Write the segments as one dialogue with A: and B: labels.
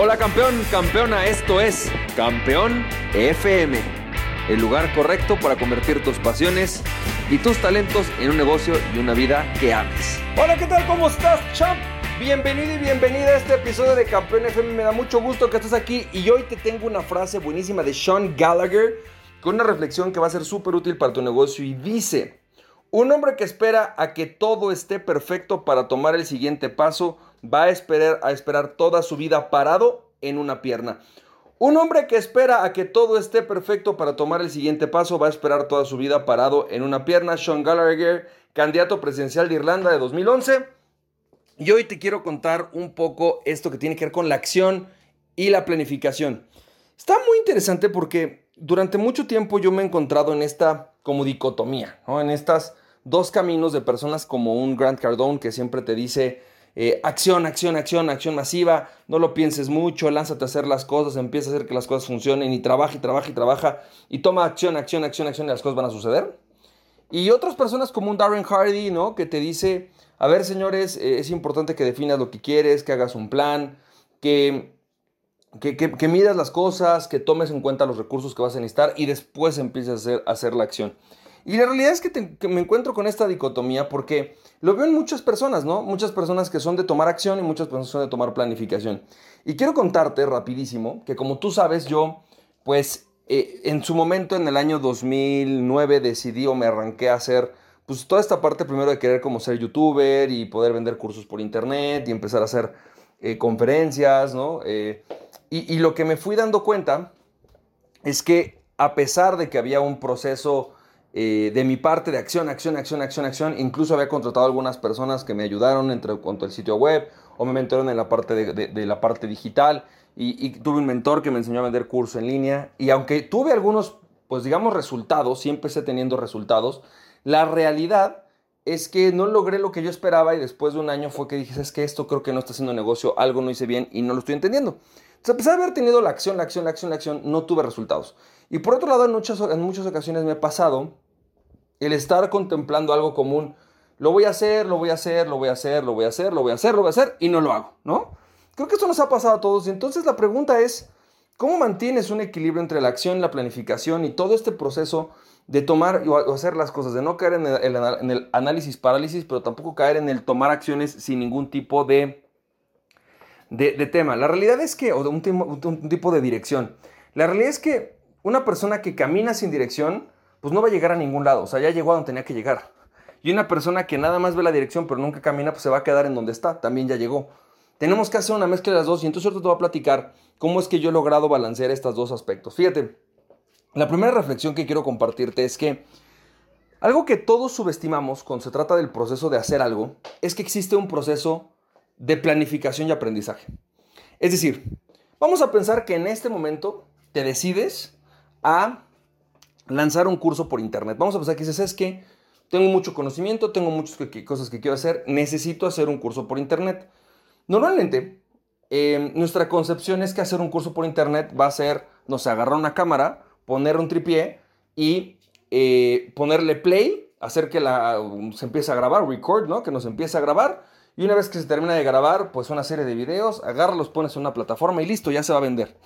A: Hola campeón, campeona, esto es Campeón FM, el lugar correcto para convertir tus pasiones y tus talentos en un negocio y una vida que ames. Hola, ¿qué tal? ¿Cómo estás, champ? Bienvenido y bienvenida a este episodio de Campeón FM. Me da mucho gusto que estés aquí y hoy te tengo una frase buenísima de Sean Gallagher con una reflexión que va a ser súper útil para tu negocio y dice, un hombre que espera a que todo esté perfecto para tomar el siguiente paso va a esperar, a esperar toda su vida parado en una pierna. Un hombre que espera a que todo esté perfecto para tomar el siguiente paso va a esperar toda su vida parado en una pierna. Sean Gallagher, candidato presidencial de Irlanda de 2011. Y hoy te quiero contar un poco esto que tiene que ver con la acción y la planificación. Está muy interesante porque durante mucho tiempo yo me he encontrado en esta como dicotomía, ¿no? en estas dos caminos de personas como un Grant Cardone que siempre te dice, eh, acción, acción, acción, acción masiva, no lo pienses mucho, lánzate a hacer las cosas, empieza a hacer que las cosas funcionen y trabaja y trabaja y trabaja y toma acción, acción, acción, acción y las cosas van a suceder. Y otras personas como un Darren Hardy, ¿no? Que te dice, a ver señores, eh, es importante que definas lo que quieres, que hagas un plan, que, que, que, midas las cosas, que tomes en cuenta los recursos que vas a necesitar y después empieces a hacer, la acción. Y la realidad es que, me encuentro con esta dicotomía porque lo veo en muchas personas, ¿no? Muchas personas que son de tomar acción y muchas personas son de tomar planificación. Y quiero contarte rapidísimo que como tú sabes, yo, pues, eh, en su momento, en el año 2009, decidí o me arranqué a hacer, pues, toda esta parte primero de querer como ser youtuber y poder vender cursos por internet y empezar a hacer eh, conferencias, ¿no? Eh, y, y lo que me fui dando cuenta es que a pesar de que había un proceso eh, de mi parte de acción, acción, acción, acción, acción. Incluso había contratado algunas personas que me ayudaron entre cuanto al sitio web o me mentoraron en la parte de, la parte digital. Y, tuve un mentor que me enseñó a vender cursos en línea. Y aunque tuve algunos, pues digamos, resultados, siempre empecé teniendo resultados, la realidad es que no logré lo que yo esperaba y después de un año fue que dije, es que esto creo que no está haciendo negocio, algo no hice bien y no lo estoy entendiendo. Entonces, a pesar de haber tenido la acción, la acción, la acción, la acción, no tuve resultados. Y por otro lado, en muchas, en muchas ocasiones me ha pasado el estar contemplando algo común. Lo voy a hacer, lo voy a hacer, lo voy a hacer, lo voy a hacer, lo voy a hacer, lo voy a hacer y no lo hago, ¿no? Creo que esto nos ha pasado a todos y entonces la pregunta es, ¿cómo mantienes un equilibrio entre la acción, la planificación y todo este proceso de tomar o hacer las cosas, de no caer en el, análisis parálisis, pero tampoco caer en el tomar acciones sin ningún tipo de, de, tema? La realidad es que, o de un, tipo de dirección, la realidad es que una persona que camina sin dirección, pues no va a llegar a ningún lado. O sea, ya llegó a donde tenía que llegar. Y una persona que nada más ve la dirección pero nunca camina, pues se va a quedar en donde está. También ya llegó. Tenemos que hacer una mezcla de las dos y entonces ahorita te voy a platicar cómo es que yo he logrado balancear estos dos aspectos. Fíjate, la primera reflexión que quiero compartirte es que algo que todos subestimamos cuando se trata del proceso de hacer algo es que existe un proceso de planificación y aprendizaje. Es decir, vamos a pensar que en este momento te decides a lanzar un curso por internet. Vamos a pensar que dices, es que tengo mucho conocimiento, tengo muchas cosas que quiero hacer, necesito hacer un curso por internet. Normalmente, em, nuestra concepción es que hacer un curso por internet va a ser, no sé, agarrar una cámara, poner un tripié y eh, ponerle play, hacer que se empiece a grabar, record, ¿no? Que nos empiece a grabar. Y una vez que se termina de grabar, pues una serie de videos, los pones en una plataforma y listo, ya se va a vender,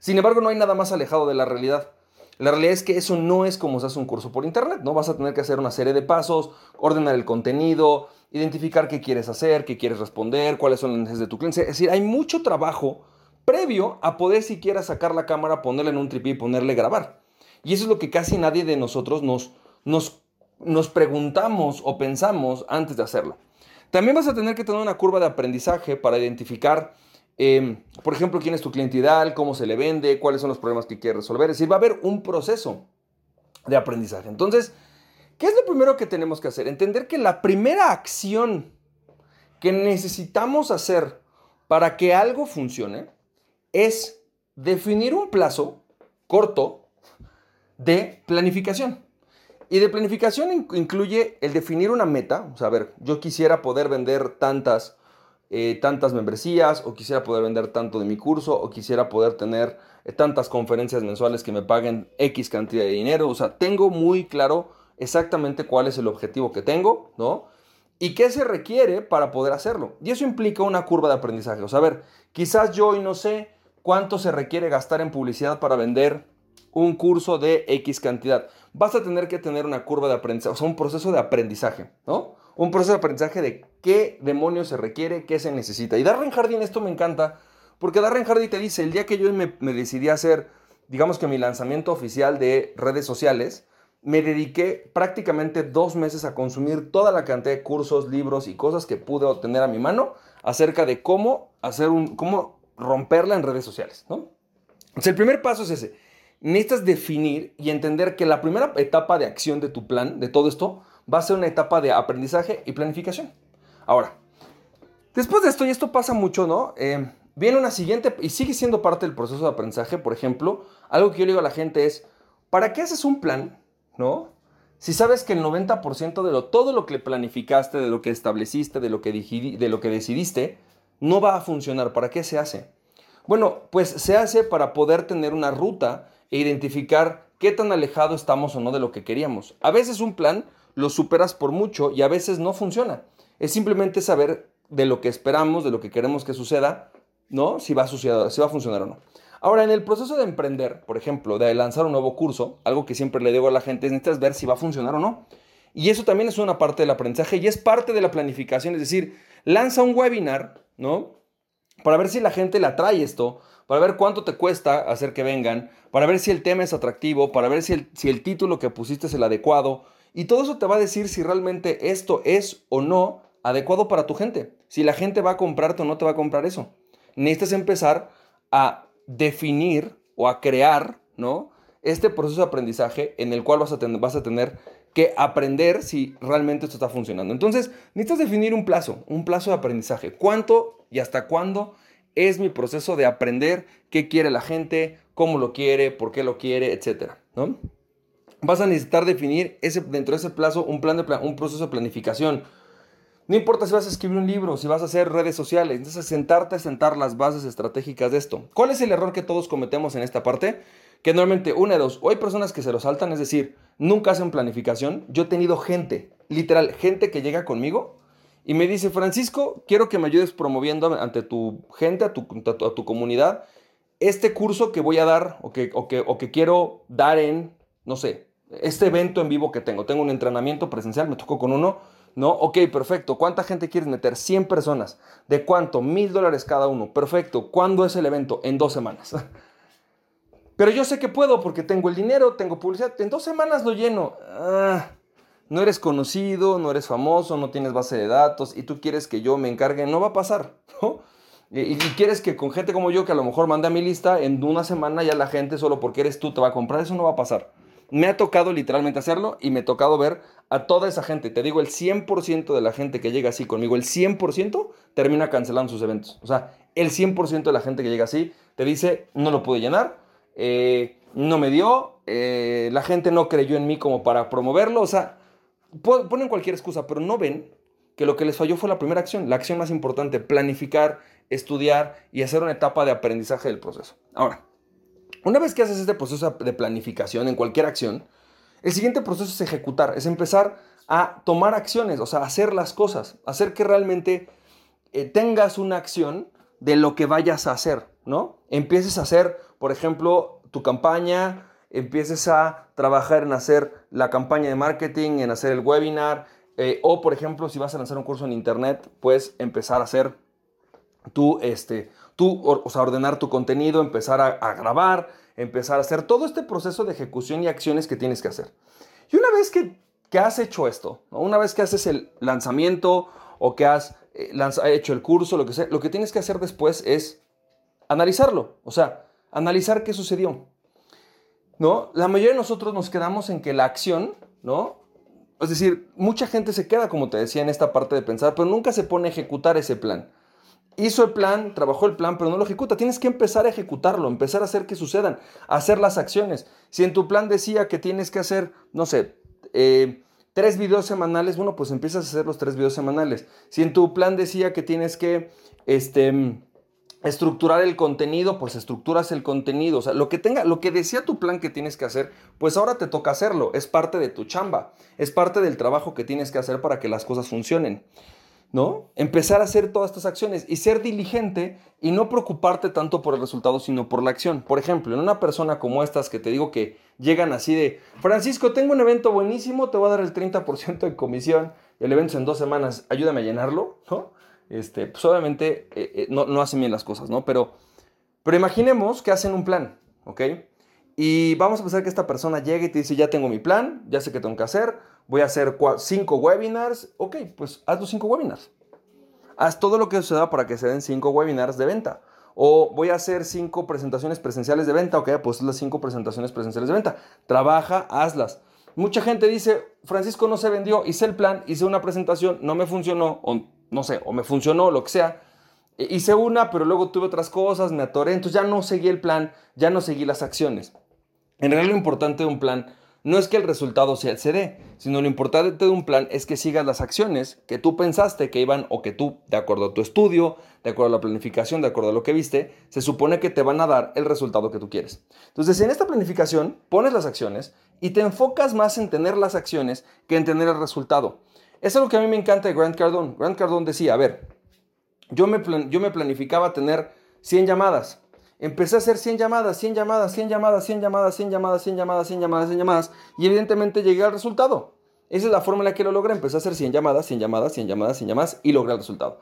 A: Sin embargo, no hay nada más alejado de la realidad. La realidad es que eso no es como se hace un curso por internet, ¿no? Vas a tener que hacer una serie de pasos, ordenar el contenido, identificar qué quieres hacer, qué quieres responder, cuáles son las necesidades de tu cliente. Es decir, hay mucho trabajo previo a poder siquiera sacar la cámara, ponerla en un tripé y ponerle grabar. Y eso es lo que casi nadie de nosotros nos, nos, nos preguntamos o pensamos antes de hacerlo. También vas a tener que tener una curva de aprendizaje para identificar Em, por ejemplo, quién es tu cliente ideal, cómo se le vende, cuáles son los problemas que quiere resolver. Es decir, va a haber un proceso de aprendizaje. Entonces, ¿qué es lo primero que tenemos que hacer? Entender que la primera acción que necesitamos hacer para que algo funcione es definir un plazo corto de planificación. Y de planificación incluye el definir una meta, o sea, a ver, yo quisiera poder vender tantas eh, tantas membresías o quisiera poder vender tanto de mi curso o quisiera poder tener eh, tantas conferencias mensuales que me paguen X cantidad de dinero. O sea, tengo muy claro exactamente cuál es el objetivo que tengo, ¿no? ¿Y qué se requiere para poder hacerlo? Y eso implica una curva de aprendizaje. O sea, a ver, quizás yo hoy no sé cuánto se requiere gastar en publicidad para vender un curso de X cantidad. Vas a tener que tener una curva de aprendizaje, o sea, un proceso de aprendizaje, ¿no? Un proceso de aprendizaje de qué demonios se requiere, qué se necesita. Y Darren Hardy en esto me encanta, porque Darren Hardy te dice, el día que yo me, decidí a hacer, digamos que mi lanzamiento oficial de redes sociales, me dediqué prácticamente dos meses a consumir toda la cantidad de cursos, libros y cosas que pude obtener a mi mano acerca de cómo hacer un, cómo romperla en redes sociales, ¿no? el primer paso es ese. Necesitas definir y entender que la primera etapa de acción de tu plan, de todo esto, va a ser una etapa de aprendizaje y planificación. Ahora, después de esto, y esto pasa mucho, ¿no? Eh, viene una siguiente, y sigue siendo parte del proceso de aprendizaje, por ejemplo, algo que yo le digo a la gente es, ¿para qué haces un plan ¿no? Si sabes que el 90% de lo, todo lo que planificaste, de lo que estableciste, de lo que, de lo que decidiste, no va a funcionar, ¿para qué se hace? Bueno, pues se hace para poder tener una ruta e identificar qué tan alejado estamos o no de lo que queríamos. A veces un plan lo superas por mucho y a veces no funciona. Es simplemente saber de lo que esperamos, de lo que queremos que suceda, ¿no? Si va a, suceder, si va a funcionar o no. Ahora, en el proceso de emprender, por ejemplo, de lanzar un nuevo curso, algo que siempre le digo a la gente es necesitas ver si va a funcionar o no. Y eso también es una parte del aprendizaje y es parte de la planificación, es decir, lanza un webinar, ¿no? Para ver si la gente le atrae esto, para ver cuánto te cuesta hacer que vengan, para ver si el tema es atractivo, para ver si el, título que pusiste es el adecuado. Y todo eso te va a decir si realmente esto es o no adecuado para tu gente. Si la gente va a comprarte o no te va a comprar eso. Necesitas empezar a definir o a crear, ¿no? Este proceso de aprendizaje en el cual vas a, vas a tener que aprender si realmente esto está funcionando. Entonces, necesitas definir un plazo, un plazo de aprendizaje. ¿Cuánto y hasta cuándo es mi proceso de aprender qué quiere la gente, cómo lo quiere, por qué lo quiere, etcétera, ¿no? Vas a necesitar definir ese, dentro de ese plazo un, plan de, un proceso de planificación no importa si vas a escribir un libro, si vas a hacer redes sociales, entonces sentarte a sentar las bases estratégicas de esto. ¿Cuál es el error que todos cometemos en esta parte? Que normalmente una de dos, o hay personas que se lo saltan, es decir, nunca hacen planificación. Yo he tenido gente, literal, gente que llega conmigo y me dice, Francisco, quiero que me ayudes promoviendo ante tu gente, a tu, comunidad, este curso que voy a dar o que quiero dar en, no sé, este evento en vivo que tengo. Tengo un entrenamiento presencial, me tocó con uno ¿no? Ok, perfecto. ¿Cuánta gente quieres meter? 100 personas. ¿De cuánto? Mil dólares cada uno. Perfecto. ¿Cuándo es el evento? En dos semanas. Pero yo sé que puedo porque tengo el dinero, tengo publicidad. En dos semanas lo lleno. Ah, no eres conocido, no eres famoso, no tienes base de datos y tú quieres que yo me encargue. No va a pasar. Y, y, quieres que con gente como yo, que a lo mejor mande a mi lista, en una semana ya la gente solo porque eres tú te va a comprar. Eso no va a pasar. Me ha tocado literalmente hacerlo y me ha tocado ver a toda esa gente. Te digo, el 100% de la gente que llega así conmigo, el 100% termina cancelando sus eventos. O sea, el 100% de la gente que llega así te dice, no lo pude llenar, eh, no me dio, eh, la gente no creyó en mí como para promoverlo. O sea, ponen cualquier excusa, pero no ven que lo que les falló fue la primera acción, la acción más importante, planificar, estudiar y hacer una etapa de aprendizaje del proceso. Ahora, una vez que haces este proceso de planificación en cualquier acción, el siguiente proceso es ejecutar, es empezar a tomar acciones, o sea, hacer las cosas, hacer que realmente eh, tengas una acción de lo que vayas a hacer, ¿no? Empieces a hacer, por ejemplo, tu campaña, empieces a trabajar en hacer la campaña de marketing, en hacer el webinar, eh, o por ejemplo, si vas a lanzar un curso en internet, puedes empezar a hacer tu, este, tú, o, sea, ordenar tu contenido, empezar a, grabar, empezar a hacer todo este proceso de ejecución y acciones que tienes que hacer. Y una vez que, has hecho esto, una vez que haces el lanzamiento o que has eh, hecho el curso, lo que lo que tienes que hacer después es analizarlo, o sea, analizar qué sucedió. ¿No? La mayoría de nosotros nos quedamos en que la acción, ¿no? Es decir, mucha gente se queda, como te decía, en esta parte de pensar, pero nunca se pone a ejecutar ese plan hizo el plan, trabajó el plan, pero no lo ejecuta. Tienes que empezar a ejecutarlo, empezar a hacer que sucedan, hacer las acciones. Si en tu plan decía que tienes que hacer, no sé, eh, tres videos semanales, bueno, pues empiezas a hacer los tres videos semanales. Si en tu plan decía que tienes que, este, estructurar el contenido, pues estructuras el contenido. O sea, lo que tenga, lo que decía tu plan que tienes que hacer, pues ahora te toca hacerlo. Es parte de tu chamba. Es parte del trabajo que tienes que hacer para que las cosas funcionen. ¿No? Empezar a hacer todas estas acciones y ser diligente y no preocuparte tanto por el resultado, sino por la acción. Por ejemplo, en una persona como estas que te digo que llegan así de, Francisco, tengo un evento buenísimo, te voy a dar el 30% de comisión, el evento es en dos semanas, ayúdame a llenarlo, ¿no? Este, pues obviamente eh, eh, no, no, hacen bien las cosas, ¿no? Pero, pero imaginemos que hacen un plan, ¿ok? Y vamos a pensar que esta persona llegue y te dice, ya tengo mi plan, ya sé qué tengo que hacer, voy a hacer cinco webinars, ok, pues haz los cinco webinars. Haz todo lo que suceda para que se den cinco webinars de venta. O voy a hacer cinco presentaciones presenciales de venta, ok, pues las cinco presentaciones presenciales de venta. Trabaja, hazlas. Mucha gente dice, Francisco no se vendió, hice el plan, hice una presentación, no me funcionó, no sé, o me funcionó, lo que sea. E, hice una, pero luego tuve otras cosas, me atoré, entonces ya no seguí el plan, ya no seguí las acciones. En realidad lo importante de un plan no es que el resultado sea el CD, sino lo importante de un plan es que sigas las acciones que tú pensaste que iban o que tú, de acuerdo a tu estudio, de acuerdo a la planificación, de acuerdo a lo que viste, se supone que te van a dar el resultado que tú quieres. Entonces, en esta planificación pones las acciones y te enfocas más en tener las acciones que en tener el resultado. Es algo que a mí me encanta de Grant Cardone. Grant Cardone decía, a ver, yo me, yo me planificaba tener 100 llamadas. Empecé a hacer 100 llamadas, 100 llamadas, 100 llamadas, 100 llamadas, 100 llamadas, 100 llamadas, 100 llamadas, 100 llamadas. Y evidentemente llegué al resultado. Esa es la forma en la que lo logré. Empecé a hacer 100 llamadas, 100 llamadas, 100 llamadas, 100 llamadas y logré el resultado.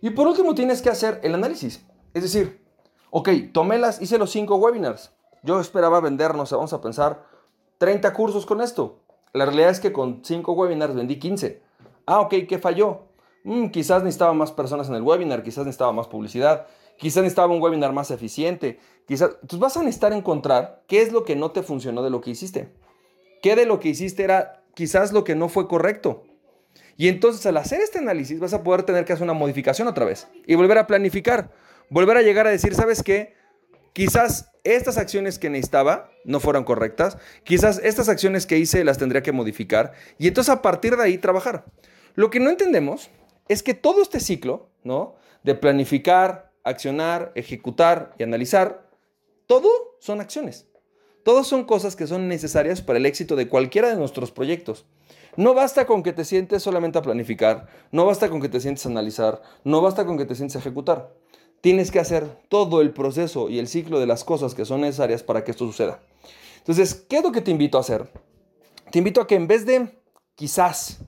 A: Y por último tienes que hacer el análisis. Es decir, ok, tomé las, hice los 5 webinars. Yo esperaba vender, no sé, vamos a pensar, 30 cursos con esto. La realidad es que con 5 webinars vendí 15. Ah, ok, ¿qué falló? Mm, quizás necesitaba más personas en el webinar, quizás necesitaba más publicidad, quizás necesitaba un webinar más eficiente, quizás... Entonces vas a necesitar encontrar qué es lo que no te funcionó de lo que hiciste. ¿Qué de lo que hiciste era quizás lo que no fue correcto? Y entonces al hacer este análisis vas a poder tener que hacer una modificación otra vez y volver a planificar, volver a llegar a decir, ¿sabes qué? Quizás estas acciones que necesitaba no fueron correctas, quizás estas acciones que hice las tendría que modificar y entonces a partir de ahí trabajar. Lo que no entendemos es que todo este ciclo, ¿no? De planificar, accionar, ejecutar y analizar, todo son acciones. Todos son cosas que son necesarias para el éxito de cualquiera de nuestros proyectos. No basta con que te sientes solamente a planificar, no basta con que te sientes a analizar, no basta con que te sientes a ejecutar. Tienes que hacer todo el proceso y el ciclo de las cosas que son necesarias para que esto suceda. Entonces, ¿qué es lo que te invito a hacer? Te invito a que en vez de quizás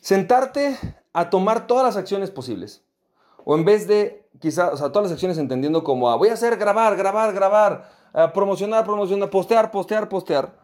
A: Sentarte a tomar todas las acciones posibles. O en vez de, quizás, o sea, todas las acciones entendiendo como, voy a hacer grabar, grabar, grabar, promocionar, promocionar, postear, postear, postear.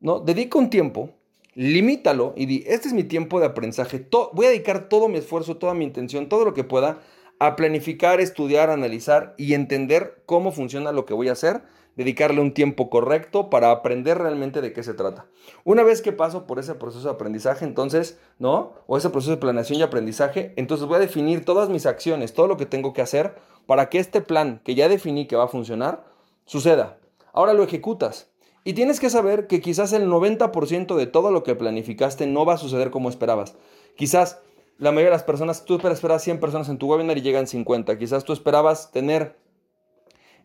A: ¿No? Dedica un tiempo, limítalo y di, este es mi tiempo de aprendizaje. voy a dedicar todo mi esfuerzo, toda mi intención, todo lo que pueda a planificar, estudiar, analizar y entender cómo funciona lo que voy a hacer dedicarle un tiempo correcto para aprender realmente de qué se trata. Una vez que paso por ese proceso de aprendizaje, entonces, ¿no? O ese proceso de planeación y aprendizaje, entonces voy a definir todas mis acciones, todo lo que tengo que hacer para que este plan que ya definí que va a funcionar, suceda. Ahora lo ejecutas. Y tienes que saber que quizás el 90% de todo lo que planificaste no va a suceder como esperabas. Quizás la mayoría de las personas, tú esperabas 100 personas en tu webinar y llegan 50. Quizás tú esperabas tener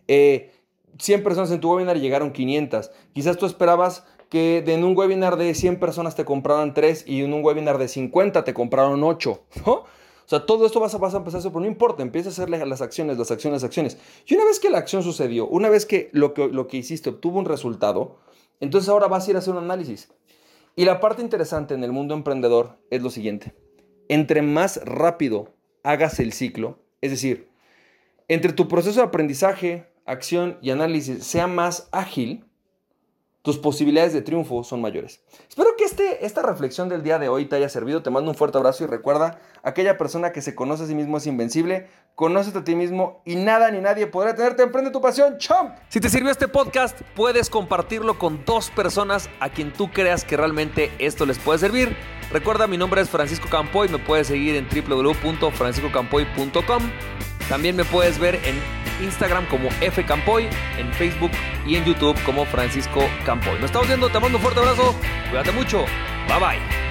A: eh, 100 personas en tu webinar y llegaron 500. Quizás tú esperabas que en un webinar de 100 personas te compraran 3 y en un webinar de 50 te compraron 8. ¿no? O sea, todo esto vas a, vas a empezar pero no importa, empieza a hacer las acciones, las acciones, las acciones. Y una vez que la acción sucedió, una vez que lo que, lo que hiciste obtuvo un resultado, entonces ahora vas a ir a hacer un análisis. Y la parte interesante en el mundo emprendedor es lo siguiente. Entre más rápido hagas el ciclo, es decir, entre tu proceso de aprendizaje, acción y análisis sea más ágil, tus posibilidades de triunfo son mayores. Espero que este, esta reflexión del día de hoy te haya servido. Te mando un fuerte abrazo y recuerda, aquella persona que se conoce a sí mismo es invencible. Conócete a ti mismo y nada ni nadie podrá tenerte. Emprende tu pasión, ¡Chomp!
B: Si te sirvió este podcast, puedes compartirlo con dos personas a quien tú creas que realmente esto les puede servir. Recuerda, mi nombre es Francisco Campoy. Me puedes seguir en www.franciscocampoy.com. También me puedes ver en Instagram como F Campoy, en Facebook y en YouTube como Francisco Campoy. Nos estamos viendo, te mando un fuerte abrazo, cuídate mucho, bye bye.